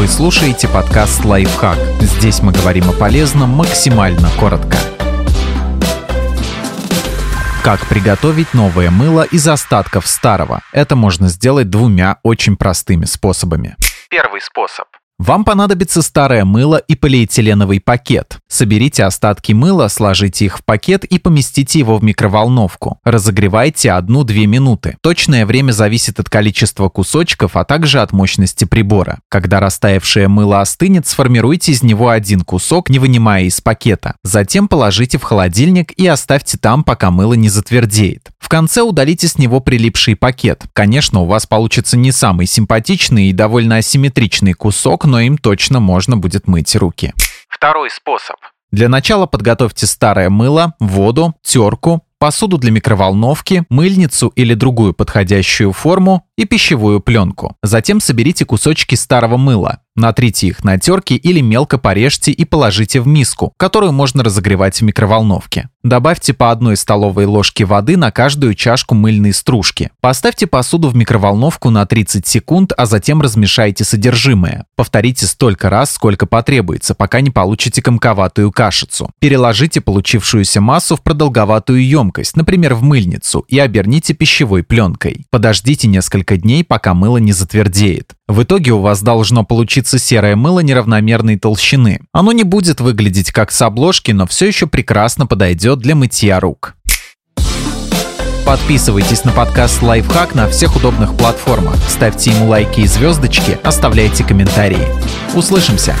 Вы слушаете подкаст «Лайфхак». Здесь мы говорим о полезном максимально коротко. Как приготовить новое мыло из остатков старого? Это можно сделать двумя очень простыми способами. Первый способ. Вам понадобится старое мыло и полиэтиленовый пакет. Соберите остатки мыла, сложите их в пакет и поместите его в микроволновку. Разогревайте 1-2 минуты. Точное время зависит от количества кусочков, а также от мощности прибора. Когда растаявшее мыло остынет, сформируйте из него один кусок, не вынимая из пакета. Затем положите в холодильник и оставьте там, пока мыло не затвердеет. В конце удалите с него прилипший пакет. Конечно, у вас получится не самый симпатичный и довольно асимметричный кусок, но им точно можно будет мыть руки. Второй способ. Для начала подготовьте старое мыло, воду, терку, посуду для микроволновки, мыльницу или другую подходящую форму и пищевую пленку. Затем соберите кусочки старого мыла. Натрите их на терке или мелко порежьте и положите в миску, которую можно разогревать в микроволновке. Добавьте по одной столовой ложке воды на каждую чашку мыльной стружки. Поставьте посуду в микроволновку на 30 секунд, а затем размешайте содержимое. Повторите столько раз, сколько потребуется, пока не получите комковатую кашицу. Переложите получившуюся массу в продолговатую емкость, например, в мыльницу, и оберните пищевой пленкой. Подождите несколько дней, пока мыло не затвердеет. В итоге у вас должно получиться серое мыло неравномерной толщины. Оно не будет выглядеть как с обложки, но все еще прекрасно подойдет для мытья рук. Подписывайтесь на подкаст «Лайфхак» на всех удобных платформах. Ставьте ему лайки и звездочки, оставляйте комментарии. Услышимся!